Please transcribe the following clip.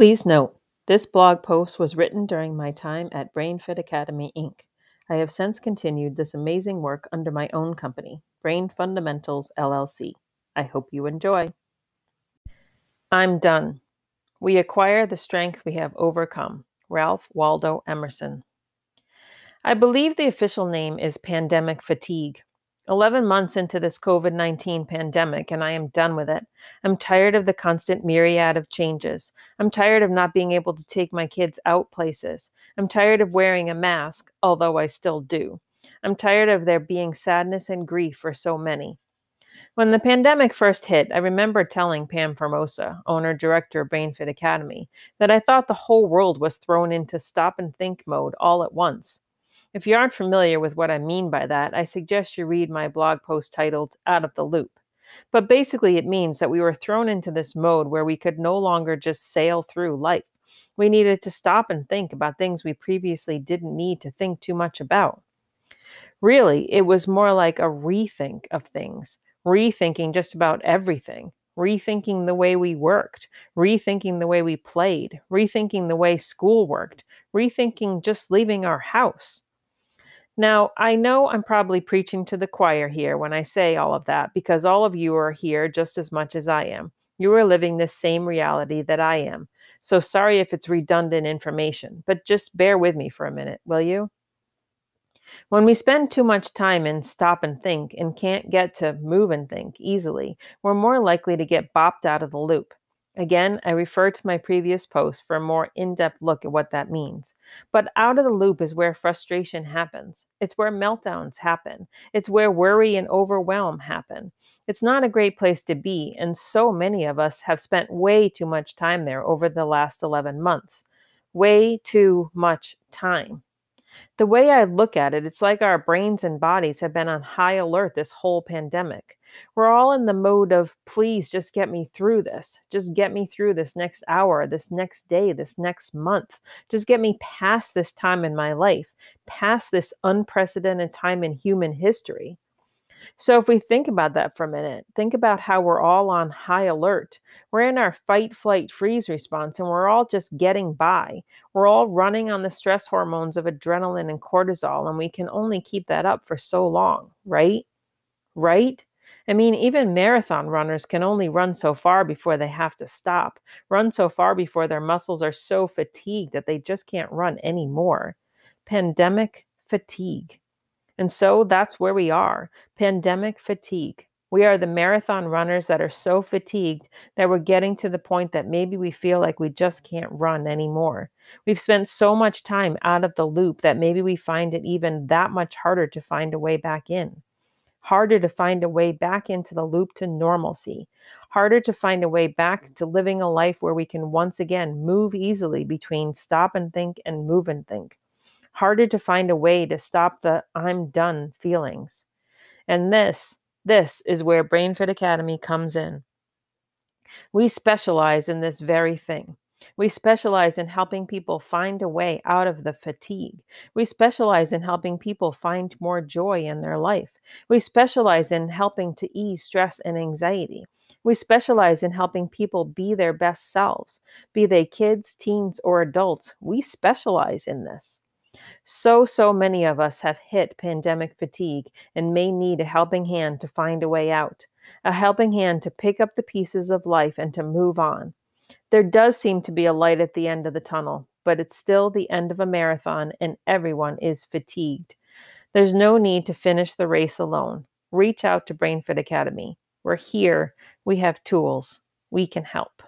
Please note, this blog post was written during my time at BrainFit Academy, Inc. I have since continued this amazing work under my own company, Brain Fundamentals LLC. I hope you enjoy. I'm done. We acquire the strength we have overcome. Ralph Waldo Emerson. I believe the official name is pandemic fatigue. 11 months into this COVID 19 pandemic, and I am done with it. I'm tired of the constant myriad of changes. I'm tired of not being able to take my kids out places. I'm tired of wearing a mask, although I still do. I'm tired of there being sadness and grief for so many. When the pandemic first hit, I remember telling Pam Formosa, owner director of BrainFit Academy, that I thought the whole world was thrown into stop and think mode all at once. If you aren't familiar with what I mean by that, I suggest you read my blog post titled Out of the Loop. But basically, it means that we were thrown into this mode where we could no longer just sail through life. We needed to stop and think about things we previously didn't need to think too much about. Really, it was more like a rethink of things, rethinking just about everything, rethinking the way we worked, rethinking the way we played, rethinking the way school worked, rethinking just leaving our house. Now, I know I'm probably preaching to the choir here when I say all of that because all of you are here just as much as I am. You are living this same reality that I am. So sorry if it's redundant information, but just bear with me for a minute, will you? When we spend too much time in stop and think and can't get to move and think easily, we're more likely to get bopped out of the loop. Again, I refer to my previous post for a more in depth look at what that means. But out of the loop is where frustration happens. It's where meltdowns happen. It's where worry and overwhelm happen. It's not a great place to be, and so many of us have spent way too much time there over the last 11 months. Way too much time. The way I look at it, it's like our brains and bodies have been on high alert this whole pandemic. We're all in the mode of, please just get me through this. Just get me through this next hour, this next day, this next month. Just get me past this time in my life, past this unprecedented time in human history. So, if we think about that for a minute, think about how we're all on high alert. We're in our fight, flight, freeze response, and we're all just getting by. We're all running on the stress hormones of adrenaline and cortisol, and we can only keep that up for so long, right? Right? I mean, even marathon runners can only run so far before they have to stop, run so far before their muscles are so fatigued that they just can't run anymore. Pandemic fatigue. And so that's where we are pandemic fatigue. We are the marathon runners that are so fatigued that we're getting to the point that maybe we feel like we just can't run anymore. We've spent so much time out of the loop that maybe we find it even that much harder to find a way back in harder to find a way back into the loop to normalcy, harder to find a way back to living a life where we can once again move easily between stop and think and move and think, harder to find a way to stop the I'm done feelings. And this, this is where BrainFit Academy comes in. We specialize in this very thing. We specialize in helping people find a way out of the fatigue. We specialize in helping people find more joy in their life. We specialize in helping to ease stress and anxiety. We specialize in helping people be their best selves, be they kids, teens, or adults. We specialize in this. So, so many of us have hit pandemic fatigue and may need a helping hand to find a way out, a helping hand to pick up the pieces of life and to move on. There does seem to be a light at the end of the tunnel, but it's still the end of a marathon and everyone is fatigued. There's no need to finish the race alone. Reach out to BrainFit Academy. We're here. We have tools. We can help.